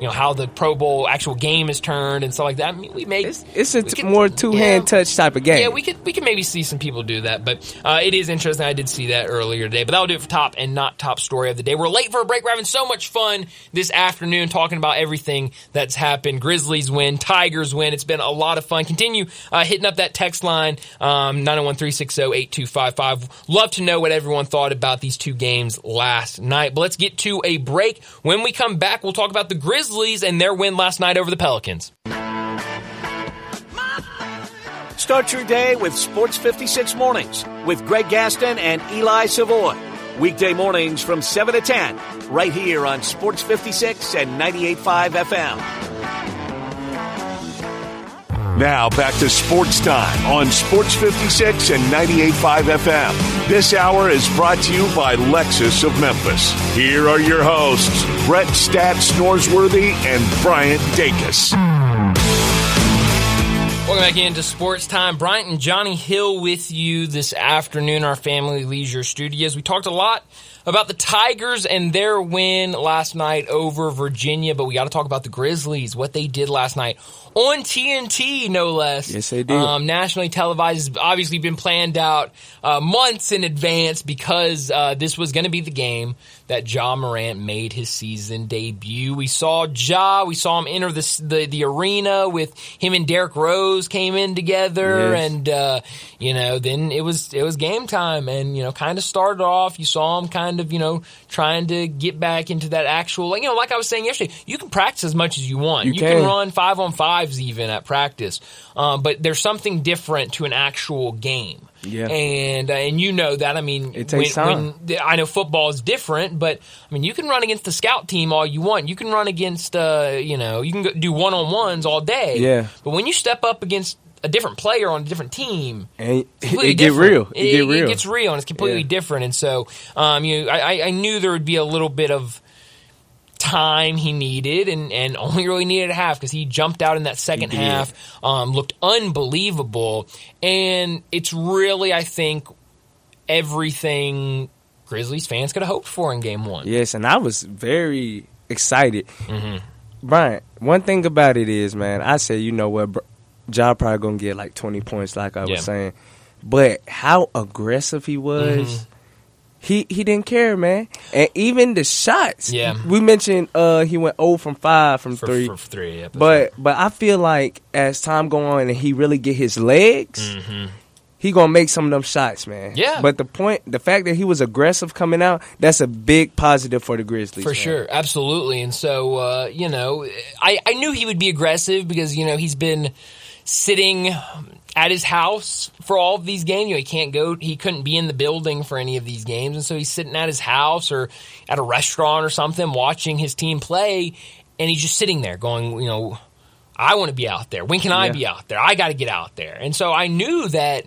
you know, how the Pro Bowl actual game is turned and stuff like that, I mean, we may it's it's a could- more two hand yeah. touch type of game. Yeah, we could we could maybe see some people do that, but uh, it is interesting. I did see that earlier today, but that'll do it for top and not top story of the day. We're late for a break. We're having so much fun this afternoon talking about everything that's happened. Grizzlies win, Tigers win. It's been a lot of fun. Continue uh, hitting up that text line um, nine zero one three six zero eight two five five. Love to know what everyone thought about these two games last night. But let's get to a break. When we come back, we'll talk about the Grizzlies and their win last night over the Pelicans. Start your day with Sports 56 Mornings with Greg Gaston and Eli Savoy. Weekday mornings from 7 to 10, right here on Sports 56 and 98.5 FM. Now back to sports time on Sports 56 and 98.5 FM. This hour is brought to you by Lexus of Memphis. Here are your hosts, Brett Stats Norsworthy and Bryant Dacus. Welcome back into Sports Time. Bryant and Johnny Hill with you this afternoon, our family leisure studios. We talked a lot about the Tigers and their win last night over Virginia, but we got to talk about the Grizzlies, what they did last night on TNT, no less. Yes, they did. Um, nationally televised, has obviously been planned out uh, months in advance because uh, this was going to be the game that Ja Morant made his season debut. We saw Ja, we saw him enter the the, the arena with him and Derrick Rose came in together, Yes. and uh, you know, then it was it was game time, and you know, kind of started off. You saw him kind of you know trying to get back into that actual, like you know, like I was saying yesterday, you can practice as much as you want. You You, can. can. run five on fives even at practice, um, but there's something different to an actual game. Yeah. and uh, and you know that. I mean, It takes when, time. when I know football is different, but I mean, you can run against the scout team all you want. You can run against, uh, you know, you can go, do one on ones all day. Yeah. But when you step up against a different player on a different team, and it, it get real. It, get real. It gets real, and it's completely Yeah. different. And so, um, you, I, I- I knew there would be a little bit of time he needed, and, and only really needed a half because he jumped out in that second half, um, looked unbelievable, and it's really, I think, everything Grizzlies fans could have hoped for in Game One. Yes, and I was very excited. Mm-hmm. Brian, one thing about it is, man, I said, you know what, Ja probably gonna get like twenty points, like I was saying. But how aggressive he was, Mm-hmm. He he didn't care, man. And even the shots, Yeah. we mentioned uh he went zero from five from For, three. for three, yeah, but right. but I feel like as time go on and he really get his legs, he gonna make some of them shots, man. Mm-hmm. Yeah. But the point, the fact that he was aggressive coming out, that's a big positive for the Grizzlies. For man. sure, absolutely. And so, uh, you know, I, I knew he would be aggressive because, you know, he's been sitting at his house for all of these games. You know, he can't go, he couldn't be in the building for any of these games. And so he's sitting at his house or at a restaurant or something watching his team play. And he's just sitting there going, you know, I want to be out there. When can I Yeah. be out there? I got to get out there. And so I knew that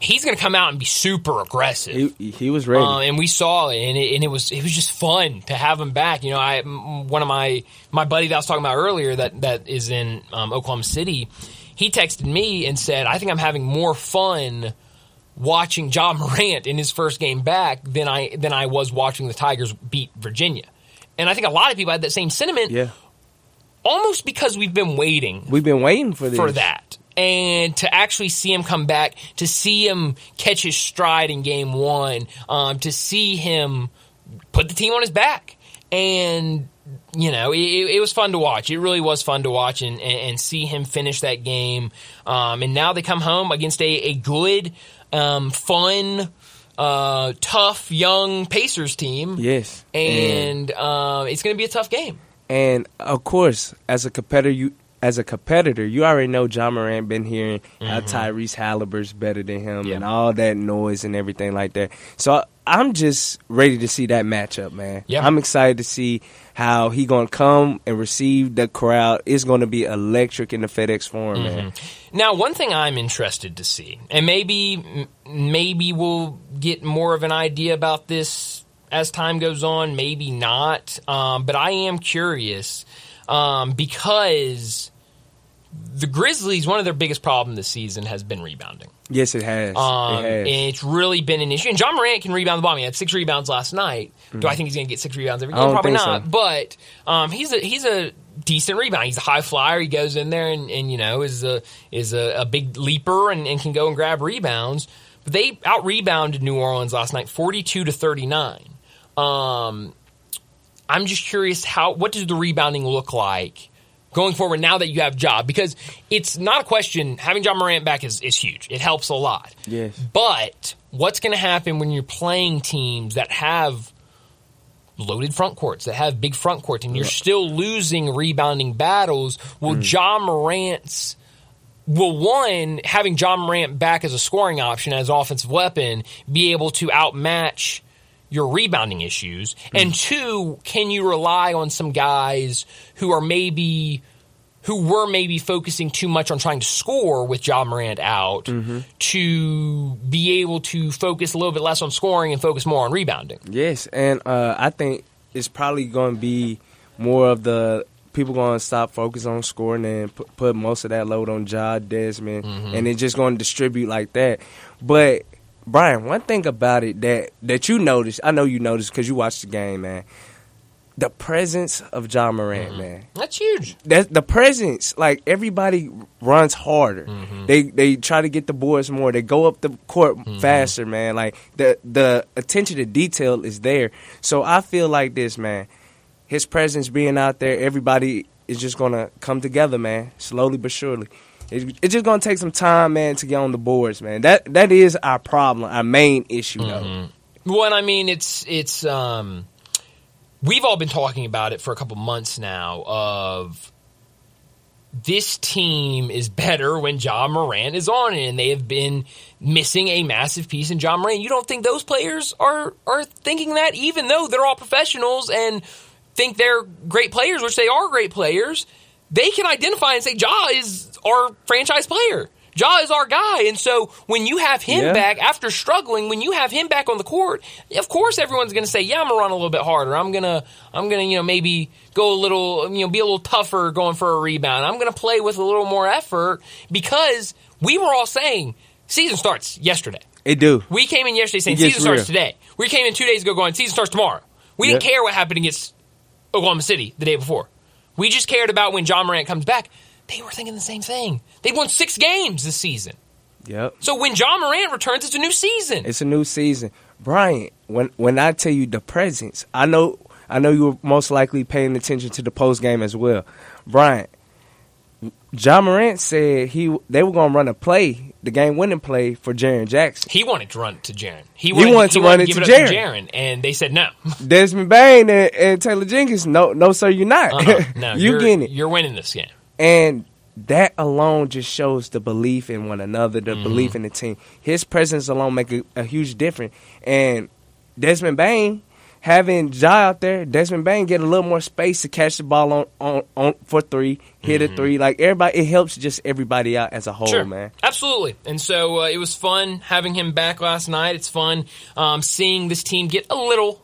he's going to come out and be super aggressive. He, he was ready. Um, and we saw it, and it, and it was it was just fun to have him back. You know, I one of my my buddy that I was talking about earlier that that is in um, Oklahoma City. He texted me and said, "I think I'm having more fun." Watching Ja Morant in his first game back than I than I was watching the Tigers beat Virginia, and I think a lot of people had that same sentiment. yeah, almost because we've been waiting we've been waiting for this. for that. And to actually see him come back, to see him catch his stride in game one, um, to see him put the team on his back. And, you know, it, it was fun to watch. It really was fun to watch and, and, and see him finish that game. Um, and now they come home against a, a good, um, fun, uh, tough, young Pacers team. Yes, And um, it's going to be a tough game. And of course, as a competitor, you as a competitor, you already know Ja Morant been hearing how Tyrese Halliburton's better than him Mm-hmm. Yeah. and all that noise and everything like that. So I'm just ready to see that matchup, man. Yeah. I'm excited to see how he gonna come and receive the crowd. It's gonna be electric in the FedEx Forum, man. Now, one thing I'm interested to see, and maybe maybe we'll get more of an idea about this as time goes on, maybe not. Um, but I am curious um, because the Grizzlies, one of their biggest problems this season has been rebounding. Yes, it has. Um, it and has. it's really been an issue. And Ja Morant can rebound the ball. He had six rebounds last night. Do I think he's going to get six rebounds every game? Probably not. so. But um, he's a he's a decent rebound. He's a high flyer. He goes in there and, and you know is a is a, a big leaper and, and can go and grab rebounds. But they out rebounded New Orleans last night, forty two to thirty nine. Um, I'm just curious how what does the rebounding look like going forward now that you have job because it's not a question having Ja Morant back is, is huge. It helps a lot. Yes. But what's going to happen when you're playing teams that have loaded front courts, that have big front courts, and you're still losing rebounding battles? Will mm. Ja Morant's will one having Ja Morant back as a scoring option as offensive weapon be able to outmatch your rebounding issues? And mm. two, can you rely on some guys who are maybe who were maybe focusing too much on trying to score with Ja Morant out to be able to focus a little bit less on scoring and focus more on rebounding? Yes, and uh, I think it's probably going to be more of the people going to stop focus on scoring and put, put most of that load on Ja Desmond, and it's just going to distribute like that. But Brian, one thing about it that that you noticed, I know you noticed because you watched the game, man. The presence of Ja Morant, mm-hmm. man That's huge. that the presence, like everybody runs harder. Mm-hmm. They they try to get the boards more. They go up the court mm-hmm. faster, man. Like the the attention to detail is there. So I feel like this, man. His presence being out there, everybody is just gonna come together, man. Slowly but surely. It- It's just gonna take some time, man, to get on the boards, man. That that is our problem, our main issue, though. Well, and I mean, it's it's um, we've all been talking about it for a couple months now. Of this team is better when Ja Morant is on it, and they have been missing a massive piece in Ja Morant. You don't think those players are are thinking that, even though they're all professionals and think they're great players, which they are great players, they can identify and say, Ja is our franchise player. Ja is our guy. And so when you have him Yeah. back after struggling, when you have him back on the court, of course everyone's going to say, "Yeah, I'm going to run a little bit harder. I'm going to I'm going to, you know, maybe go a little, you know, be a little tougher going for a rebound. I'm going to play with a little more effort because we were all saying season starts yesterday. It do. We came in yesterday saying season starts real. today. We came in two days ago going season starts tomorrow. We didn't care what happened against Oklahoma City the day before. We just cared about when Ja Morant comes back. They were thinking the same thing. They won six games this season. Yep. So when Ja Morant returns, it's a new season. It's a new season. Brian, when when I tell you the presence, I know I know you were most likely paying attention to the post game as well. Brian, Ja Morant said he they were gonna run a play, the game winning play for Jaren Jackson. he wanted to run it to Jaren. He wanted to run it give to up Jaren. Jaren, and they said no. Desmond Bane and, and Taylor Jenkins, no no sir, you're not. Uh-uh. No, you you're, getting it. You're winning this game. And that alone just shows the belief in one another, the Mm-hmm. belief in the team. His presence alone make a, a huge difference. And Desmond Bane having Ja out there, Desmond Bane get a little more space to catch the ball on, on, on for three, hit a three. Like everybody, it helps just everybody out as a whole, Sure, man. absolutely. And so uh, it was fun having him back last night. It's fun um, seeing this team get a little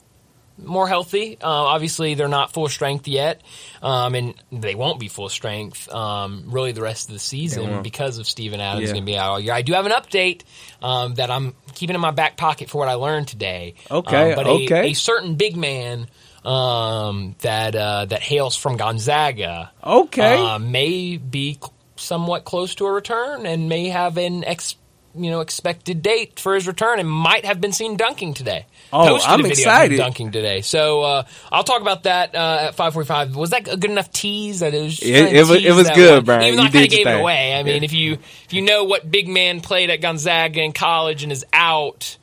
more healthy. Uh, obviously, they're not full strength yet, um, and they won't be full strength um, really the rest of the season because of Steven Adams Yeah. going to be out all year. I do have an update um, that I'm keeping in my back pocket for what I learned today. Okay, Um, but okay. A, a certain big man um, that uh, that hails from Gonzaga Okay. uh, may be somewhat close to a return and may have an ex, you know, expected date for his return and might have been seen dunking today. Oh, Posted I'm a video of him excited. dunking today. So uh, I'll talk about that uh, at 5:45. Was that a good enough tease? That it was, It- it was- it was good, one. Brian. Even though You I kind of gave it away. I mean, Yeah. if you if you know what big man played at Gonzaga in college and is out.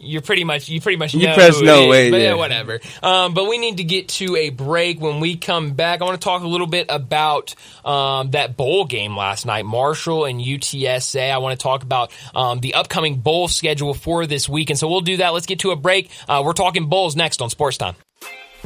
You're pretty much you pretty much You know press no is, way, but yeah. whatever. Um, but we need to get to a break. When we come back, I want to talk a little bit about um, that bowl game last night, Marshall and UTSA. I want to talk about um, the upcoming bowl schedule for this week, and so we'll do that. Let's get to a break. Uh, we're talking bowls next on Sports Time.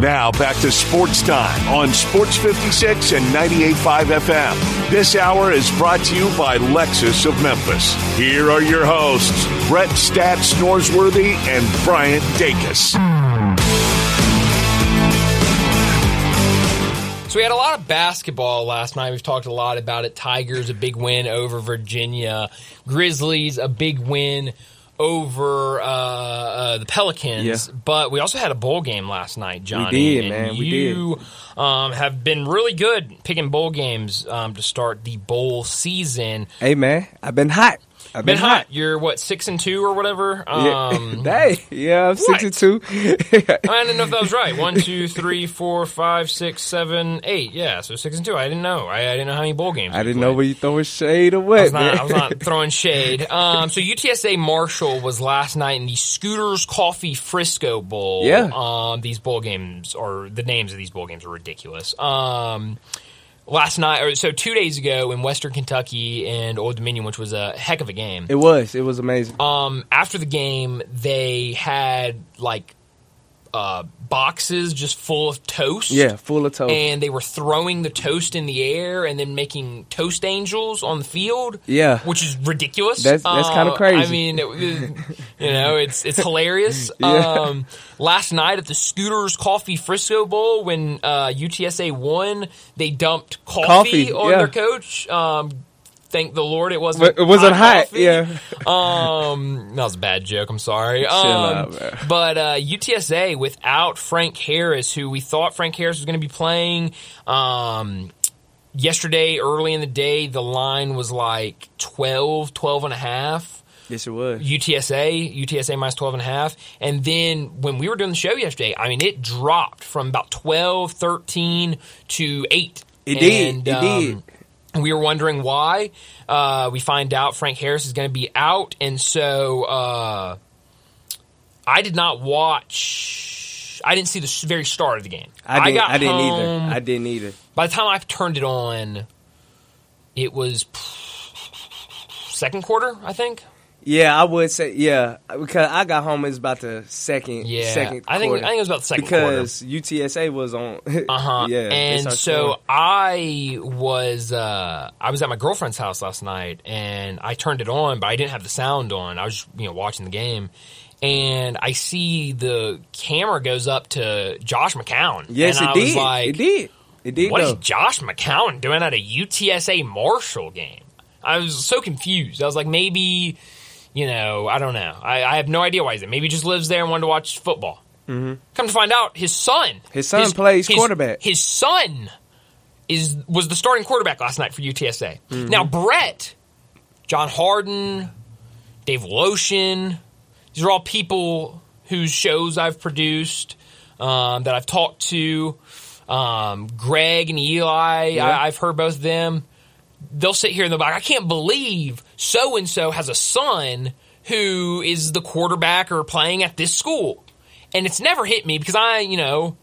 Now back to sports time on Sports 56 and 98.5 FM. This hour is brought to you by Lexus of Memphis. Here are your hosts, Brett Stats Norsworthy and Bryant Dacus. So we had a lot of basketball last night. We've talked a lot about it. Tigers a big win over Virginia. Grizzlies a big win over uh, uh, the Pelicans. Yeah. But we also had a bowl game last night, Johnny. We did, man. We you um, have been really good picking bowl games um, to start the bowl season. hey, man, I've been hot. I've Been hot. You're what six and two or whatever. Yeah. Um, Hey, yeah, I'm Right. 62. I didn't know if that was right. One, two, three, four, five, six, seven, eight. Yeah, so six and two. I didn't know. I, I didn't know how many bowl games. I didn't played. know where you throwing shade or I what, was, not. I was not throwing shade. Um, so UTSA Marshall was last night in the Scooters Coffee Frisco Bowl. Yeah. Um, these bowl games are the names of these bowl games are ridiculous. Um, last night, or so two days ago in Western Kentucky and Old Dominion, which was a heck of a game. It was. It was amazing. Um, after the game, they had like uh, boxes just full of toast. yeah, full of toast. And they were throwing the toast in the air and then making toast angels on the field. Yeah. which is ridiculous. That's- that's Uh, crazy. I mean, it, it- you know, it's it's hilarious. Yeah. Um, last night at the Scooters Coffee Frisco Bowl, when uh, UTSA won, they dumped coffee, Coffee, on yeah. their coach. Um, thank the Lord it wasn't. It wasn't hot, coffee. yeah. Um, that was a bad joke. I'm sorry. Um, out, but uh, UTSA without Frank Harris, who we thought Frank Harris was going to be playing. Um, yesterday, early in the day, the line was like 12, 12 and a half. yes, it was. UTSA, UTSA minus 12 and a half. And then when we were doing the show yesterday, I mean, it dropped from about 12, 13 to 8. It did. It um, did. We were wondering why. Uh, we find out Frank Harris is going to be out, and so uh, I did not watch. I didn't see the very start of the game. I didn't. got I, didn't home- either. I didn't either. By the time I turned it on, it was second quarter. I think. Yeah, I would say yeah because I got home. It's about the second. Yeah, second. I think quarter. I think it was about the second quarter. because UTSA was on. Uh huh. yeah, and so scoring. I was uh, I was at my girlfriend's house last night, and I turned it on, but I didn't have the sound on. I was you know watching the game, and I see the camera goes up to Josh McCown. yes, and it I did. Like, it did. It did. What is go. Josh McCown doing at a UTSA Marshall game? I was so confused. I was like, maybe, you know, I don't know. I, I have no idea why he's there. Maybe he just lives there and wanted to watch football. Mm-hmm. Come to find out, his son, His son plays quarterback. His son is was the starting quarterback last night for UTSA. Mm-hmm. Now Brett, John Harden, Dave Lotion, these are all people whose shows I've produced um, that I've talked to. Um, Greg and Eli, I, I've heard both of them. They'll sit here in the back. I can't believe so and so has a son who is the quarterback or playing at this school. And it's never hit me because I, you know,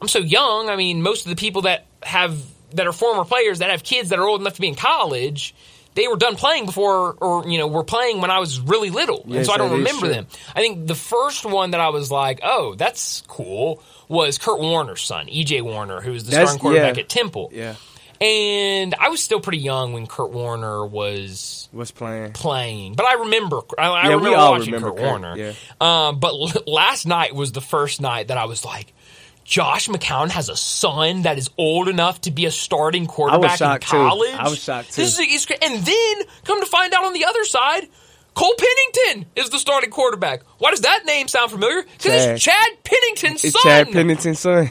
I'm so young. I mean, most of the people that have that are former players that have kids that are old enough to be in college, they were done playing before, or you know, were playing when I was really little, and so I don't remember them. I think the first one that I was like, "Oh, that's cool," was Kurt Warner's son, EJ Warner, who was the That's- starting quarterback yeah. at Temple. Yeah, And I was still pretty young when Kurt Warner was what's playing? playing, but I remember. I, I Yeah, remember watching remember Kurt, Kurt, Warner. yeah. Um, but l- last night was the first night that I was like, Josh McCown has a son that is old enough to be a starting quarterback in shocked, too. college. I was shocked, too. This is. And then come to find out on the other side. Cole Pennington is the starting quarterback. Why does that name sound familiar? Because Chad. it's Chad Pennington's It's son. Chad Pennington's son.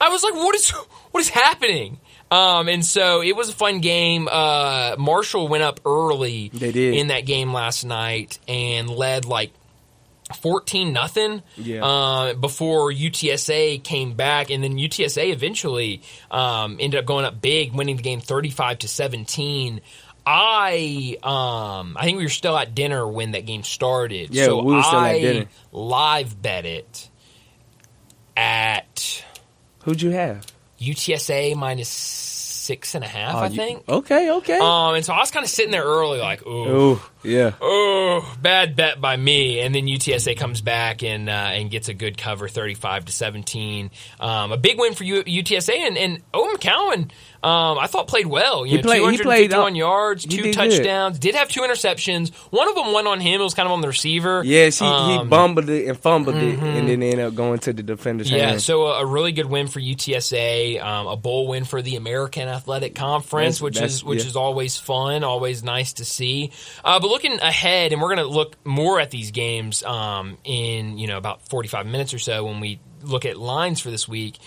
I was like, what is what is happening? Um, and so it was a fun game. Uh, Marshall went up early They did. in that game last night and led like fourteen nothing. Yeah. Uh, before UTSA came back, and then UTSA eventually um, ended up going up big, winning the game thirty five to seventeen. I um I think we were still at dinner when that game started. Yeah, so we were still at I dinner. live bet it at Who'd you have? UTSA minus six and a half, Oh, I think. Okay, okay. Um, and so I was kind of sitting there early, like, ooh, oh, yeah. oh, bad bet by me. And then UTSA comes back and uh, and gets a good cover, thirty-five to seventeen. Um, a big win for U- UTSA and and Owen McCown. Um, I thought played well. You He know, played- he 251 played, yards, two did good. touchdowns. Did have two interceptions. One of them went on him. It was kind of on the receiver. Yes, he, he Um, bumbled it and fumbled it, and then ended up going to the defender's Yeah, hand. so a, a really good win for UTSA, um, a bowl win for the American Athletic Conference, That's- which that's- is which yeah. is always fun, always nice to see. Uh, but looking ahead, and we're going to look more at these games um, in you know about forty five minutes or so when we look at lines for this week.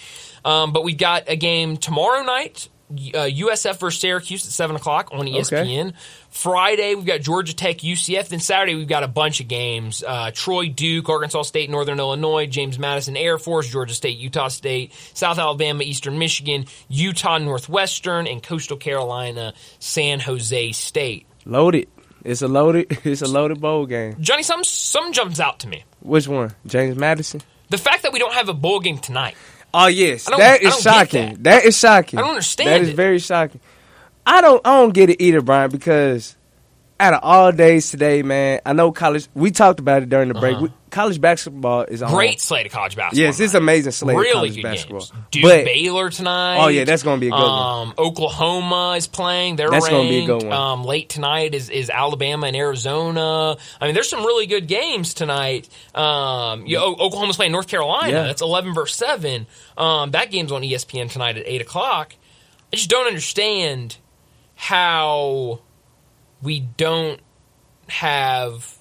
Um, but we've got a game tomorrow night. Uh, USF versus Syracuse at seven o'clock on ESPN. Friday we've got Georgia Tech, UCF. Then Saturday we've got a bunch of games: uh, Troy, Duke, Arkansas State, Northern Illinois, James Madison Air Force, Georgia State, Utah State, South Alabama, Eastern Michigan, Utah Northwestern, and Coastal Carolina, San Jose State. loaded. It's a loaded. It's a loaded bowl game. Johnny, some some jumps out to me. Which one? James Madison. The fact that we don't have a bowl game tonight. Oh yes, that is shocking. that. that is shocking. I don't understand That is it. very shocking. I don't. I don't get it either, Brian. Because out of all days today, man, I know college. We talked about it during the break. Uh-huh. We, college basketball is on. Great slate of college basketball. Yes, it's amazing slate of really college good basketball. games. Duke But- Baylor tonight. Oh, yeah, that's gonna be a good one. um, Oklahoma is playing. They're That's gonna be a good one. Um, late tonight is, is Alabama and Arizona. I mean, there's some really good games tonight. Um, you, O- Oklahoma's playing North Carolina. Yeah. That's 11 versus 7. Um, that game's on ESPN tonight at 8 o'clock. I just don't understand how we don't have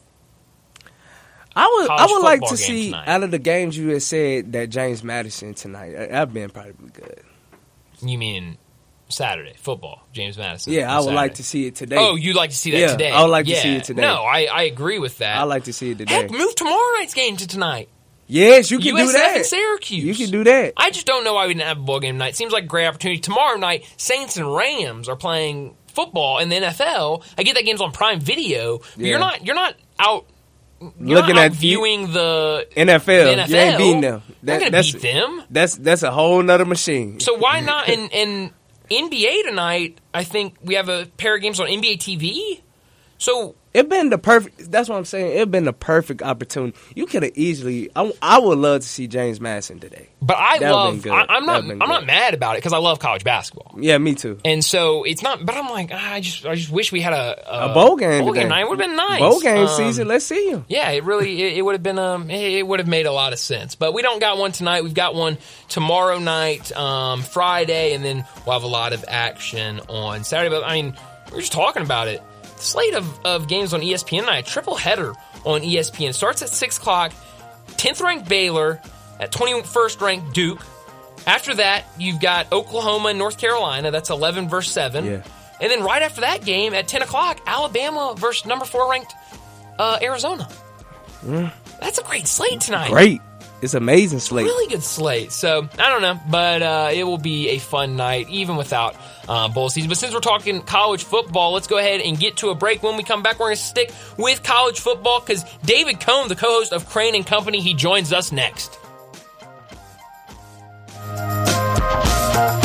I would. I would like to see tonight. out of the games you had said that James Madison tonight. That'd been probably good. You mean Saturday football? James Madison. Yeah, I would like to see it today. Oh, you'd like to see that Yeah, today? I would like to see it today. No, I, I agree with that. I like to see it today. Heck, move tomorrow night's game to tonight. yes, you can USF do that. and Syracuse. You can do that. I just don't know why we didn't have a bowl game tonight. Seems like a great opportunity. Tomorrow night, Saints and Rams are playing football in the NFL. I get that game's on Prime Video. But Yeah. You're not. You're not out. You're Looking not at viewing the NFL. the NFL. You ain't beating them. That- gonna that's beat them. That's that's a whole nother machine. So why not? in in NBA tonight, I think we have a pair of games on NBA TV. So It been the perfect. That's what I'm saying. It been the perfect opportunity. You could have easily. I, I would love to see James Madison today. But I That'd love. I, I'm not. I'm not mad about it because I love college basketball, Yeah, me too. and so it's not. But I'm like, ah, I just, I just wish we had a A bowl game Bowl today. game night would have been nice. Bowl game Um, season. Let's see him. Yeah, it really, it, it would have been. Um, it, it would have made a lot of sense. But we don't got one tonight. We've got one tomorrow night, um, Friday, and then we'll have a lot of action on Saturday. But I mean, we are just talking about it. The slate of, of games on ESPN tonight, triple header on ESPN starts at six o'clock. 10th ranked Baylor at 21st ranked Duke. After that, you've got Oklahoma and North Carolina. That's 11 versus 7. Yeah. And then right after that game at 10 o'clock, Alabama versus number 4 ranked uh, Arizona. That's a great slate tonight. Great. it's amazing slate. Really good slate. So I don't know, but uh, it will be a fun night even without uh, bowl season. But since we're talking college football, let's go ahead and get to a break. When we come back, we're going to stick with college football because David Cohn, the co-host of Crane and Company, he joins us next.